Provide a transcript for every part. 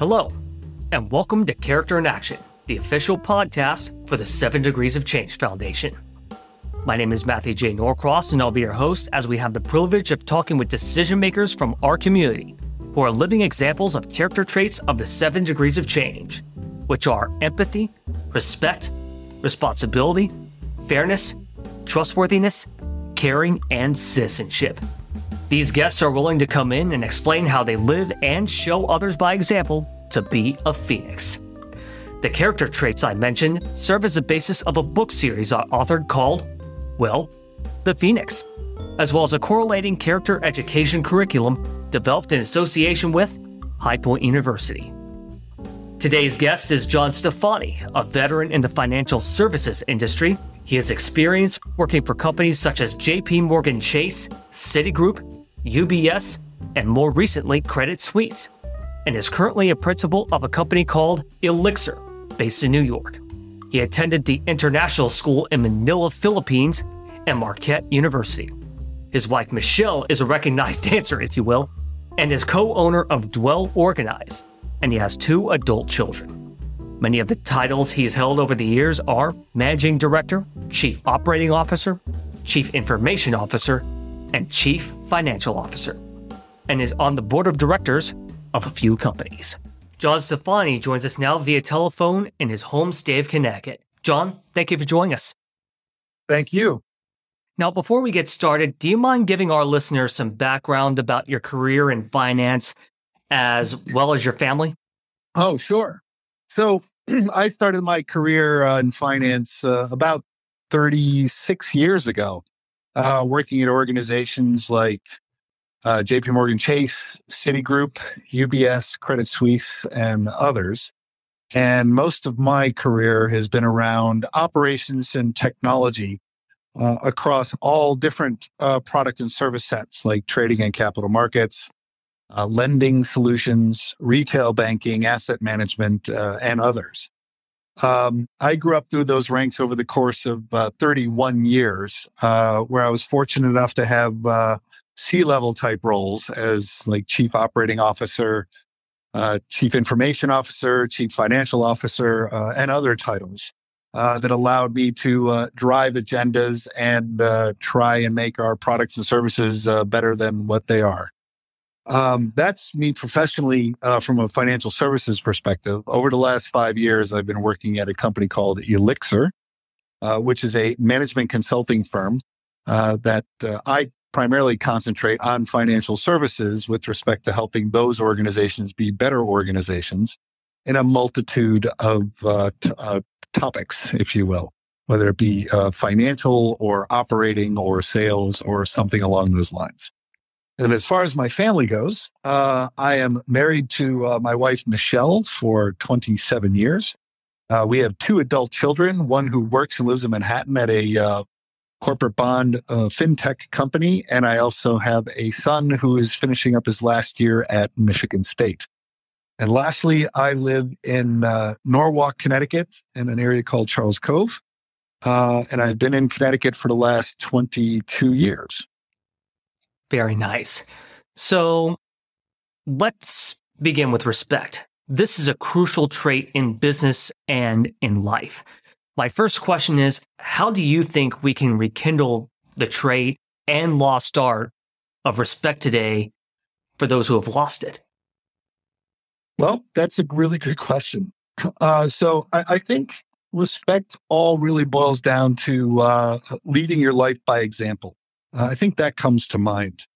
Hello, and welcome to Character in Action, the official podcast for the Seven Degrees of Change Foundation. My name is Matthew J. Norcross, and I'll be your host as we have the privilege of talking with decision makers from our community who are living examples of character traits of the seven degrees of change, which are empathy, respect, responsibility, fairness, trustworthiness, caring, and citizenship. These guests are willing to come in and explain how they live and show others by example to be a phoenix. The character traits I mentioned serve as the basis of a book series I authored called, well, The Phoenix, as well as a correlating character education curriculum developed in association with High Point University. Today's guest is John Stefani, a veteran in the financial services industry. He has experience working for companies such as JP Morgan Chase, Citigroup, UBS, and more recently, Credit Suisse, and is currently a principal of a company called Elixirr, based in New York. He attended the International School in Manila, Philippines, and Marquette University. His wife, Michelle, is a recognized dancer, if you will, and is co owner of Dwell Organize, and he has two adult children. Many of the titles he's held over the years are Managing Director, Chief Operating Officer, Chief Information Officer, and Chief Financial Officer, and is on the board of directors of a few companies. John Stefani joins us now via telephone in his home state of Connecticut. John, thank you for joining us. Thank you. Now, before we get started, do you mind giving our listeners some background about your career in finance as well as your family? Oh, sure. So, I started my career uh, in finance uh, about 36 years ago, uh, working at organizations like uh, JP Morgan Chase, Citigroup, UBS, Credit Suisse, and others. And most of my career has been around operations and technology uh, across all different uh, product and service sets like trading and capital markets, uh, lending solutions, retail banking, asset management, uh, and others. Um, I grew up through those ranks over the course of uh, 31 years, uh, where I was fortunate enough to have uh, C-level type roles as like chief operating officer, uh, chief information officer, chief financial officer, and other titles. that allowed me to drive agendas and try and make our products and services better than what they are. Um, that's me professionally uh, from a financial services perspective. Over the last five years, I've been working at a company called Elixirr, uh, which is a management consulting firm uh, that uh, I primarily concentrate on financial services with respect to helping those organizations be better organizations in a multitude of uh, t- uh, topics, if you will, whether it be financial or operating or sales or something along those lines. And as far as my family goes, uh, I am married to uh, my wife, Michelle, for 27 years. Uh, we have two adult children, one who works and lives in Manhattan at a uh, corporate bond uh, fintech company. And I also have a son who is finishing up his last year at Michigan State. And lastly, I live in uh, Norwalk, Connecticut, in an area called Charles Cove. and I've been in Connecticut for the last 22 years. Very nice. So let's begin with respect. This is a crucial trait in business and in life. My first question is How do you think we can rekindle the trait and lost art of respect today for those who have lost it? Well, that's a really good question. Uh, so I, I, think respect all really boils down to uh, leading your life by example. Uh, I think that comes to mind.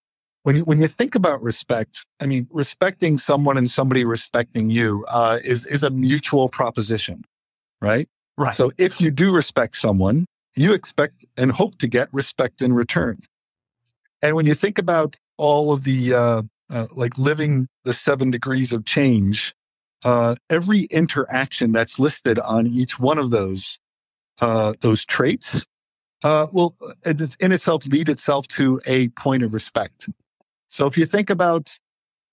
When you, when you think about respect, I mean, respecting someone and somebody respecting you uh, is is a mutual proposition, right? Right. So if you do respect someone, you expect and hope to get respect in return. And when you think about all of the uh, uh, like living the seven degrees of change, uh, every interaction that's listed on each one of those uh, those traits uh, will in itself lead itself to a point of respect. So if you think about,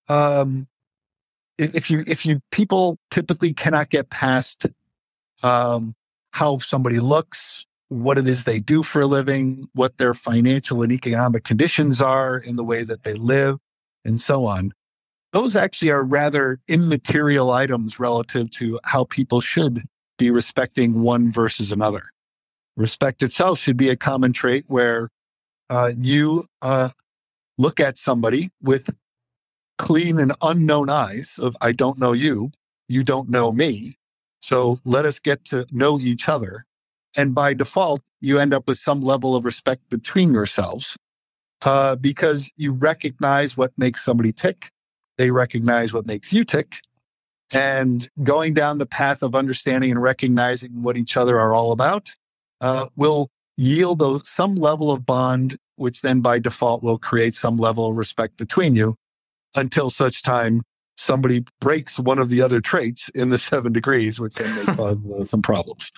um, if you if you people typically cannot get past um, how somebody looks, what it is they do for a living, what their financial and economic conditions are in the way that they live, and so on. those actually are rather immaterial items relative to how people should be respecting one versus another. Respect itself should be a common trait where uh, you uh, look at somebody with clean and unknown eyes of I don't know you, you don't know me. So let us get to know each other. And by default, you end up with some level of respect between yourselves uh, because you recognize what makes somebody tick. They recognize what makes you tick. And going down the path of understanding and recognizing what each other are all about uh, will yield a, some level of bond, which then by default will create some level of respect between you until such time somebody breaks one of the other traits in the seven degrees, which then may cause uh, some problems.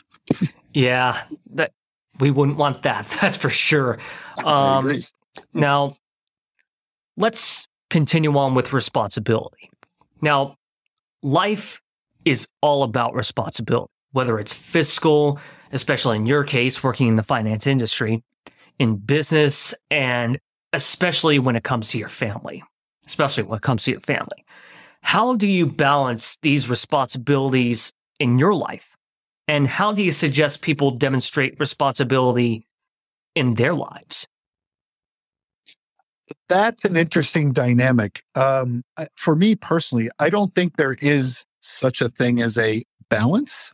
Yeah, that we wouldn't want that. That's for sure. Um, now, let's continue on with responsibility. Now, life is all about responsibility, whether it's fiscal, especially in your case, working in the finance industry, in business, and especially when it comes to your family, especially when it comes to your family. How do you balance these responsibilities in your life? And how do you suggest people demonstrate responsibility in their lives? That's an interesting dynamic. Um, for me personally, I don't think there is such a thing as a balance.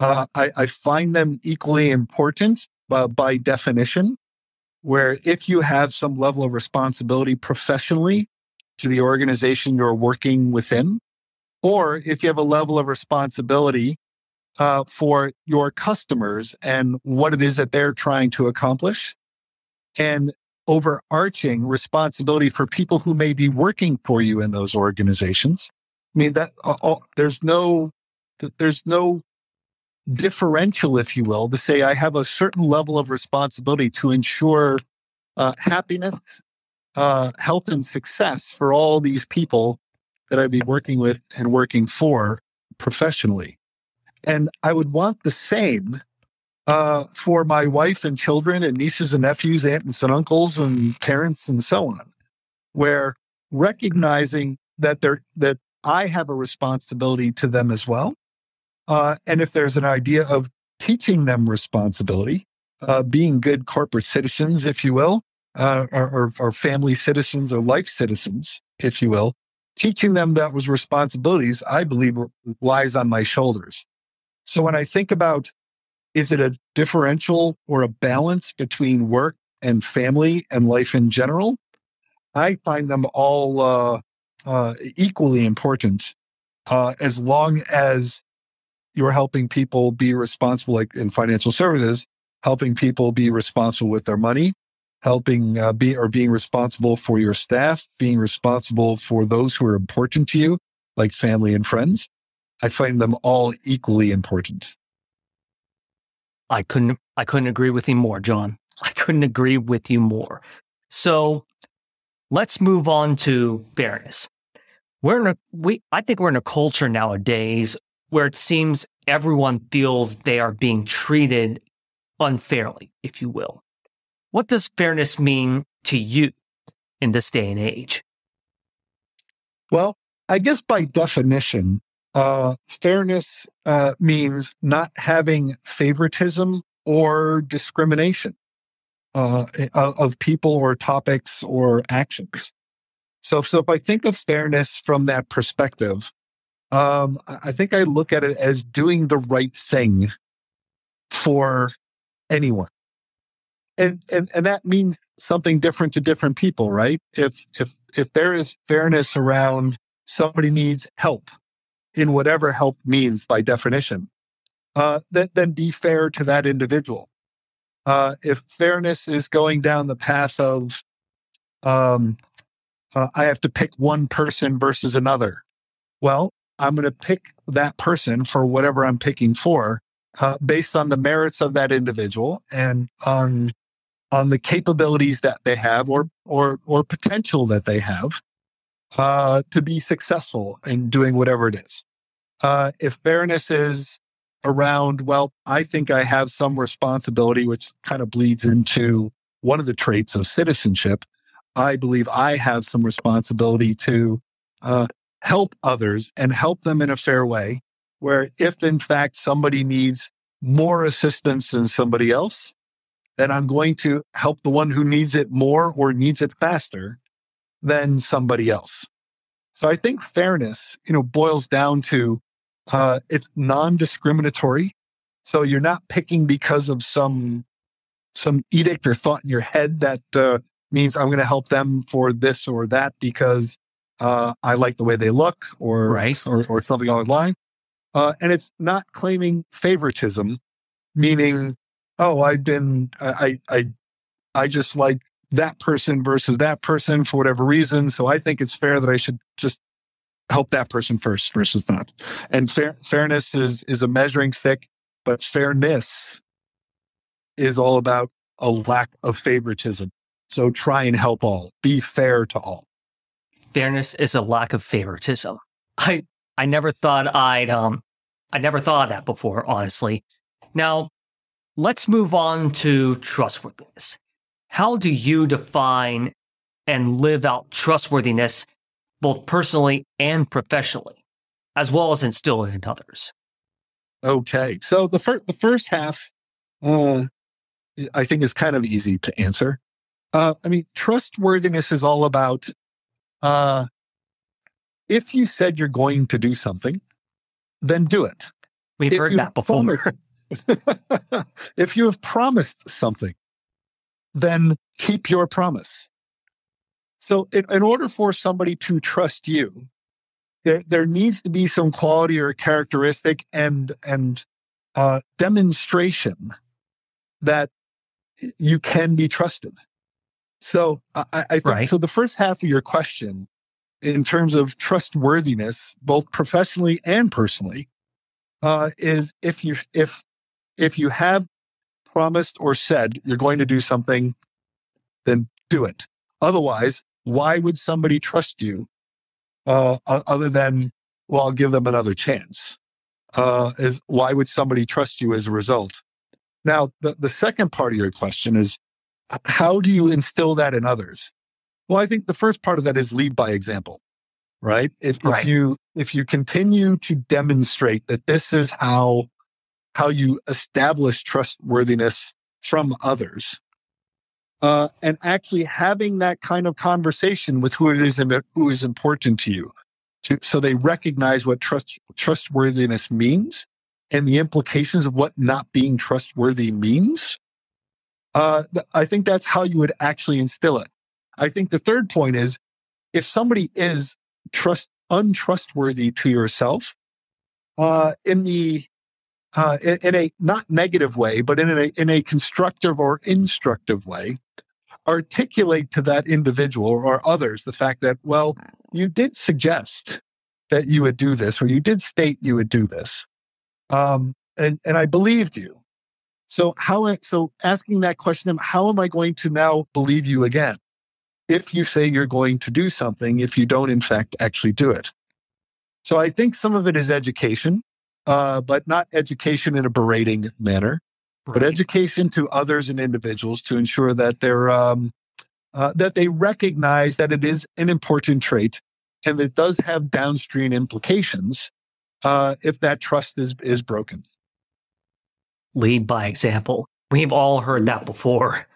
Uh, I, I, find them equally important uh, by definition, where if you have some level of responsibility professionally to the organization you're working within, or if you have a level of responsibility uh, for your customers and what it is that they're trying to accomplish, and overarching responsibility for people who may be working for you in those organizations. I mean that uh, there's no there's no differential, if you will, to say I have a certain level of responsibility to ensure uh, happiness, uh, health, and success for all these people that I'd be working with and working for professionally. And I would want the same uh, for my wife and children and nieces and nephews, aunts and uncles and parents and so on, where recognizing that they're, that I have a responsibility to them as well. Uh, and if there's an idea of teaching them responsibility, uh, being good corporate citizens, if you will, uh, or, or, family citizens or life citizens, if you will, teaching them that was responsibilities, I believe lies on my shoulders. So when I think about is it a differential or a balance between work and family and life in general? I find them all uh, uh, equally important uh, as long as you're helping people be responsible, like in financial services, helping people be responsible with their money, helping uh, be or being responsible for your staff, being responsible for those who are important to you, like family and friends. I find them all equally important. I couldn't I couldn't agree with you more, John. I couldn't agree with you more. So let's move on to fairness. We're in a we I think we're in a culture nowadays where it seems everyone feels they are being treated unfairly, if you will. What does fairness mean to you in this day and age? Well, I guess by definition, uh, fairness uh, means not having favoritism or discrimination uh, of people or topics or actions. So, so if I think of fairness from that perspective, um, I think I look at it as doing the right thing for anyone. And, and, and that means something different to different people, right? If, if, if there is fairness around somebody needs help in whatever help means by definition, uh, then, then be fair to that individual. Uh, if fairness is going down the path of, um, uh, I have to pick one person versus another, well, I'm going to pick that person for whatever I'm picking for, uh, based on the merits of that individual and on on the capabilities that they have or or or potential that they have uh, to be successful in doing whatever it is. Uh, if fairness is around, well, I think I have some responsibility, which kind of bleeds into one of the traits of citizenship. I believe I have some responsibility to uh, help others and help them in a fair way, where if in fact somebody needs more assistance than somebody else, then I'm going to help the one who needs it more or needs it faster than somebody else. So I think fairness, you know, boils down to uh, it's non-discriminatory. So you're not picking because of some some edict or thought in your head that uh, means I'm going to help them for this or that because uh, I like the way they look or right. or, or something along the line. Uh, and it's not claiming favoritism, meaning, oh, I've been I I I just like that person versus that person for whatever reason. So I think it's fair that I should just help that person first versus that. And fair, fairness is is a measuring stick, but fairness is all about a lack of favoritism. So try and help all. Be fair to all. Fairness is a lack of favoritism. I I never thought I'd um I never thought of that before, honestly. Now, let's move on to trustworthiness. How do you define and live out trustworthiness both personally and professionally, as well as instill it in others? Okay. So the first the first half uh, I think is kind of easy to answer. Uh, I mean, trustworthiness is all about uh, if you said you're going to do something, then do it. We've If heard that before. if you have promised something, then keep your promise. So, in, in order for somebody to trust you, there, there needs to be some quality or characteristic and and uh, demonstration that you can be trusted. So, I, I think Right. so. The first half of your question, in terms of trustworthiness, both professionally and personally, uh, is if you if if you have promised or said you're going to do something, then do it. Otherwise, why would somebody trust you uh, other than, well, I'll give them another chance? Uh, is why would somebody trust you as a result? Now, the, the second part of your question is how do you instill that in others? Well, I think the first part of that is lead by example, right? If, if you if you continue to demonstrate that this is how how you establish trustworthiness from others, uh, and actually having that kind of conversation with who it is who is important to you, to, so they recognize what trust trustworthiness means and the implications of what not being trustworthy means. Uh, I think that's how you would actually instill it. I think the third point is if somebody is trust untrustworthy to yourself, uh, in the uh, in, in a not negative way, but in a in a constructive or instructive way, articulate to that individual or others the fact that well, you did suggest that you would do this, or you did state you would do this, um, and and I believed you. So how so asking that question, of how am I going to now believe you again? If you say you're going to do something, if you don't in fact actually do it. So I think some of it is education, uh, but not education in a berating manner, but education to others and individuals to ensure that they're um, uh, that they recognize that it is an important trait and it does have downstream implications uh, if that trust is is broken. Lead by example. We've all heard that before.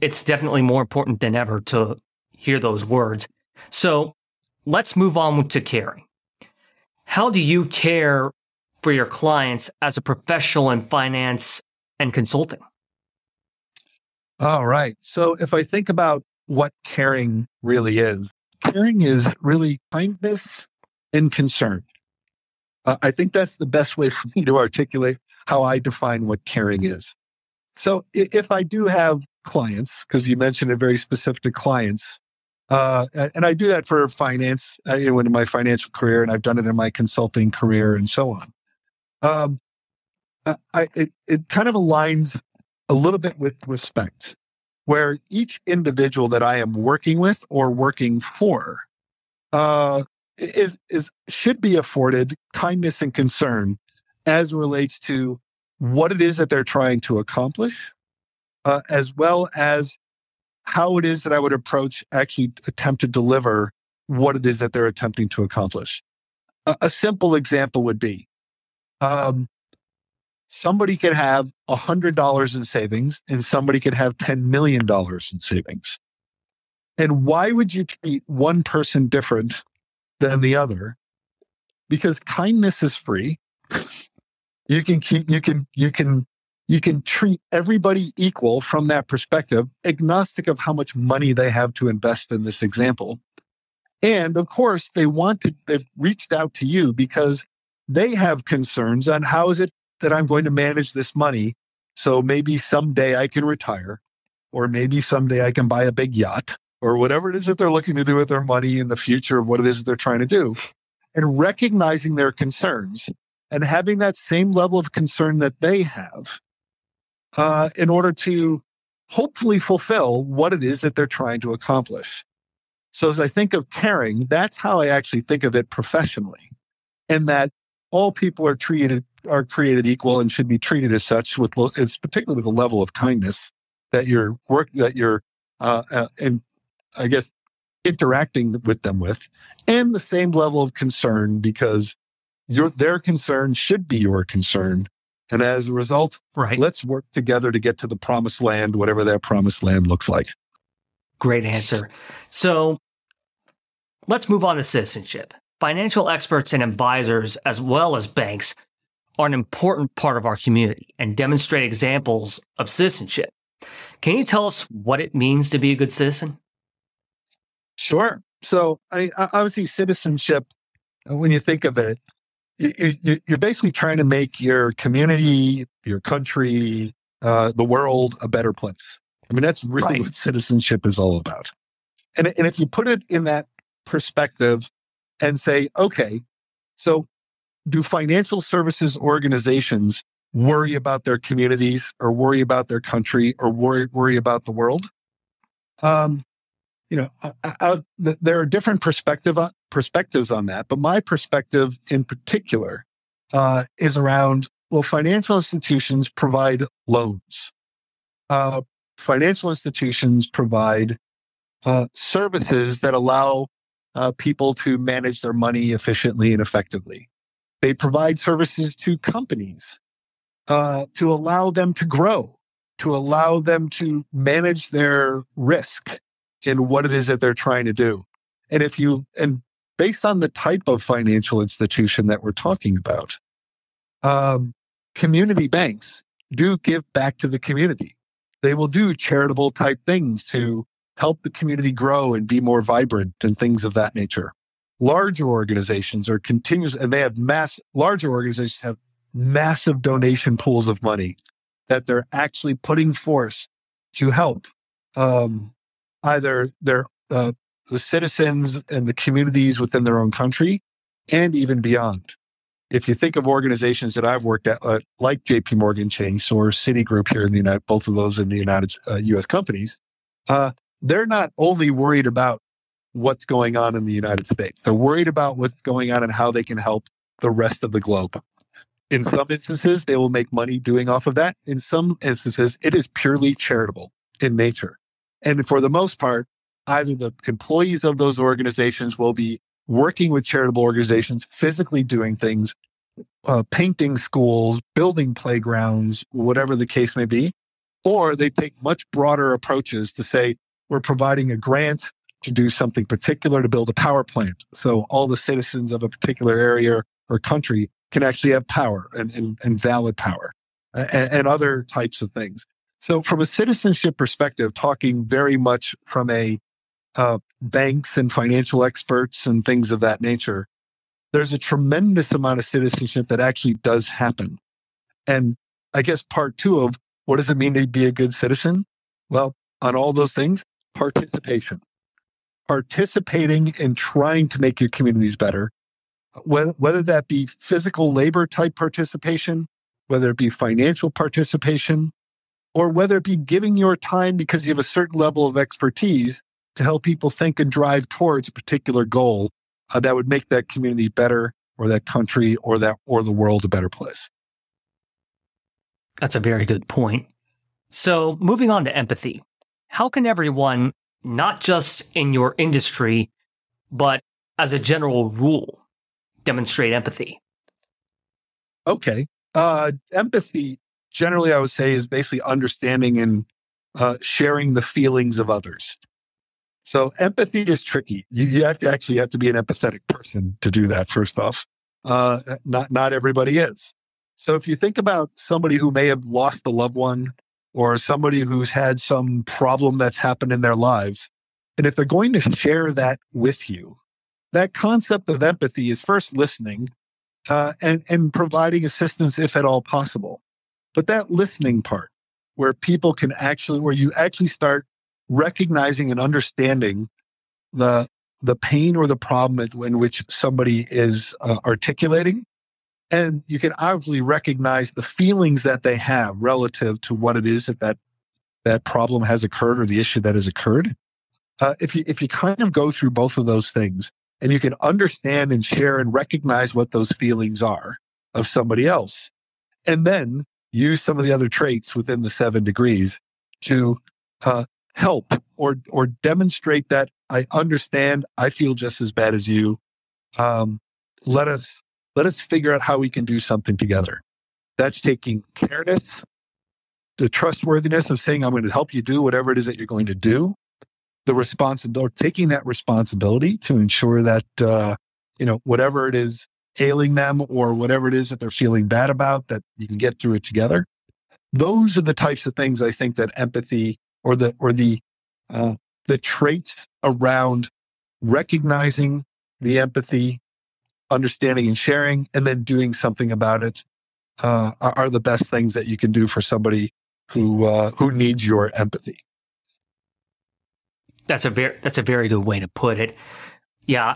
It's definitely more important than ever to hear those words. So let's move on to caring. How do you care for your clients as a professional in finance and consulting? All right. So if I think about what caring really is, caring is really kindness and concern. Uh, I think that's the best way for me to articulate how I define what caring is. So if I do have clients, because you mentioned it very specific to clients, uh, and I do that for finance, uh, you know, in my financial career, and I've done it in my consulting career, and so on. Um, I- I, it, it kind of aligns a little bit with respect, where each individual that I am working with or working for uh, is is should be afforded kindness and concern as it relates to what it is that they're trying to accomplish, uh, as well as how it is that I would approach actually attempt to deliver what it is that they're attempting to accomplish. A, a simple example would be um, somebody could have $100 in savings and somebody could have $10 million in savings. And why would you treat one person different than the other? Because kindness is free. you can keep, you can, you can, you can treat everybody equal from that perspective, agnostic of how much money they have to invest in this example. And of course, they want to, they've reached out to you because they have concerns on how is it that I'm going to manage this money. So maybe someday I can retire, or maybe someday I can buy a big yacht, or whatever it is that they're looking to do with their money in the future of what it is that they're trying to do. And recognizing their concerns and having that same level of concern that they have uh, in order to hopefully fulfill what it is that they're trying to accomplish. So as I think of caring, that's how I actually think of it professionally. And that all people are treated are created equal and should be treated as such with it's particularly with a level of kindness that you're work that you're uh, uh, and I guess interacting with them with, and the same level of concern because your their concern should be your concern. And as a result, right. let's work together to get to the promised land, whatever that promised land looks like. Great answer. So let's move on to citizenship. Financial experts and advisors, as well as banks, are an important part of our community and demonstrate examples of citizenship. Can you tell us what it means to be a good citizen? Sure. So, I, obviously, citizenship, when you think of it, you, are basically trying to make your community, your country, uh, the world a better place. I mean, that's really right. what citizenship is all about. And, and if you put it in that perspective and say, okay, so do financial services organizations worry about their communities or worry about their country or worry, worry about the world? Um, you know, I, I, there are different perspective on, perspectives on that, but my perspective in particular uh, is around well, financial institutions provide loans. Uh, financial institutions provide uh, services that allow uh, people to manage their money efficiently and effectively. They provide services to companies uh, to allow them to grow, to allow them to manage their risk in what it is that they're trying to do. And if you, and based on the type of financial institution that we're talking about, um, community banks do give back to the community. They will do charitable type things to help the community grow and be more vibrant and things of that nature larger organizations are continuous and they have mass larger organizations have massive donation pools of money that they're actually putting forth to help um, either their uh, the citizens and the communities within their own country and even beyond. If you think of organizations that I've worked at, uh, like JP Morgan Chase or Citigroup here in the United, both of those in the United uh, U.S. companies, uh, they're not only worried about what's going on in the United States. They're worried about what's going on and how they can help the rest of the globe. In some instances, they will make money doing off of that. In some instances, it is purely charitable in nature. And for the most part, either the employees of those organizations will be working with charitable organizations, physically doing things, uh, painting schools, building playgrounds, whatever the case may be, or they take much broader approaches to say, we're providing a grant to do something particular to build a power plant. So all the citizens of a particular area or country can actually have power and, and, and valid power and, and, other types of things. So from a citizenship perspective, talking very much from a uh, banks and financial experts and things of that nature, there's a tremendous amount of citizenship that actually does happen. And I guess part two of what does it mean to be a good citizen? Well, on all those things, participation participating in trying to make your communities better, whether that be physical labor type participation, whether it be financial participation, or whether it be giving your time because you have a certain level of expertise to help people think and drive towards a particular goal uh, that would make that community better or that country or that or the world a better place. That's a very good point. So, moving on to empathy. How can everyone not just in your industry, but as a general rule, demonstrate empathy? Okay. Uh, empathy, generally, I would say, is basically understanding and uh, sharing the feelings of others. So empathy is tricky. You, you, have to actually have to be an empathetic person to do that. First off, uh, not not everybody is. So if you think about somebody who may have lost a loved one or somebody who's had some problem that's happened in their lives, and if they're going to share that with you, that concept of empathy is first listening uh, and and providing assistance if at all possible. But that listening part, where people can actually, where you actually start recognizing and understanding the the pain or the problem in which somebody is uh, articulating. And you can obviously recognize the feelings that they have relative to what it is that that, that problem has occurred or the issue that has occurred. Uh, if you if you kind of go through both of those things and you can understand and share and recognize what those feelings are of somebody else and then use some of the other traits within the seven degrees to uh, help or or demonstrate that I understand. I feel just as bad as you. Um, let us let us figure out how we can do something together. That's taking careness, the trustworthiness of saying I'm going to help you do whatever it is that you're going to do, the responsibility, taking that responsibility to ensure that uh, you know whatever it is ailing them or whatever it is that they're feeling bad about, that you can get through it together. Those are the types of things I think that empathy or the or the uh, the traits around recognizing the empathy, understanding and sharing, and then doing something about it uh, are, are, the best things that you can do for somebody who uh, who needs your empathy. That's a very that's a very good way to put it. Yeah.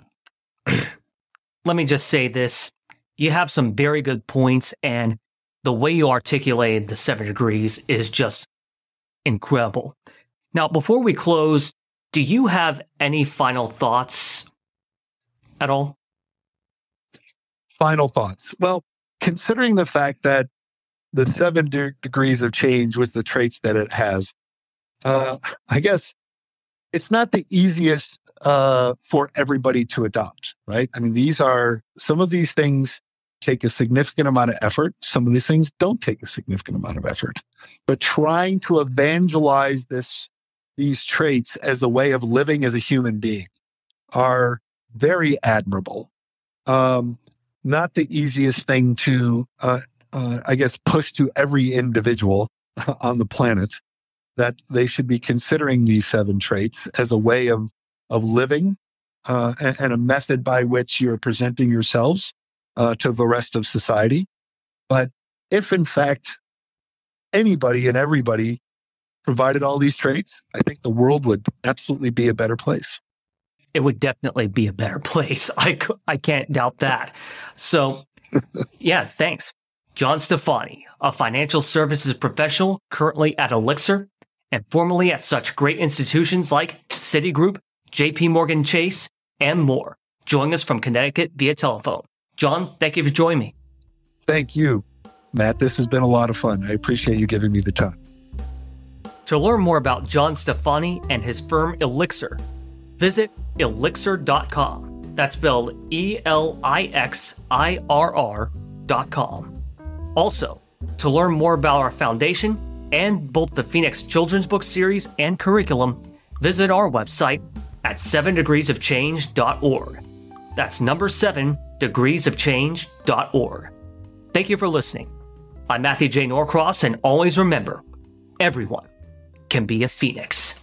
Let me just say this. You have some very good points, and the way you articulated the seven degrees is just incredible. Now, before we close, do you have any final thoughts at all? Final thoughts. Well, considering the fact that the seven de- degrees of change with the traits that it has, uh, I guess it's not the easiest uh, for everybody to adopt, right? I mean, these are some of these things take a significant amount of effort. Some of these things don't take a significant amount of effort. But trying to evangelize this, these traits as a way of living as a human being are very admirable. Um, not the easiest thing to, uh, uh, I guess, push to every individual on the planet that they should be considering these seven traits as a way of, of living uh, and, and, a method by which you're presenting yourselves uh, to the rest of society. But if in fact anybody and everybody provided all these traits, I think the world would absolutely be a better place. It would definitely be a better place. I, I can't doubt that. So, yeah, thanks. John Stefani, a financial services professional currently at Elixirr and formerly at such great institutions like Citigroup, JP Morgan Chase, and more, joining us from Connecticut via telephone. John, thank you for joining me. Thank you, Matt. This has been a lot of fun. I appreciate you giving me the time. To learn more about John Stefani and his firm Elixirr, visit elixirr.com. That's spelled E L I X I R R.com. Also, to learn more about our foundation and both the Phoenix Children's Book Series and curriculum, visit our website at 7degreesofchange.org. That's number 7 degreesofchange.org. Thank you for listening. I'm Matthew J. Norcross, and always remember everyone can be a phoenix.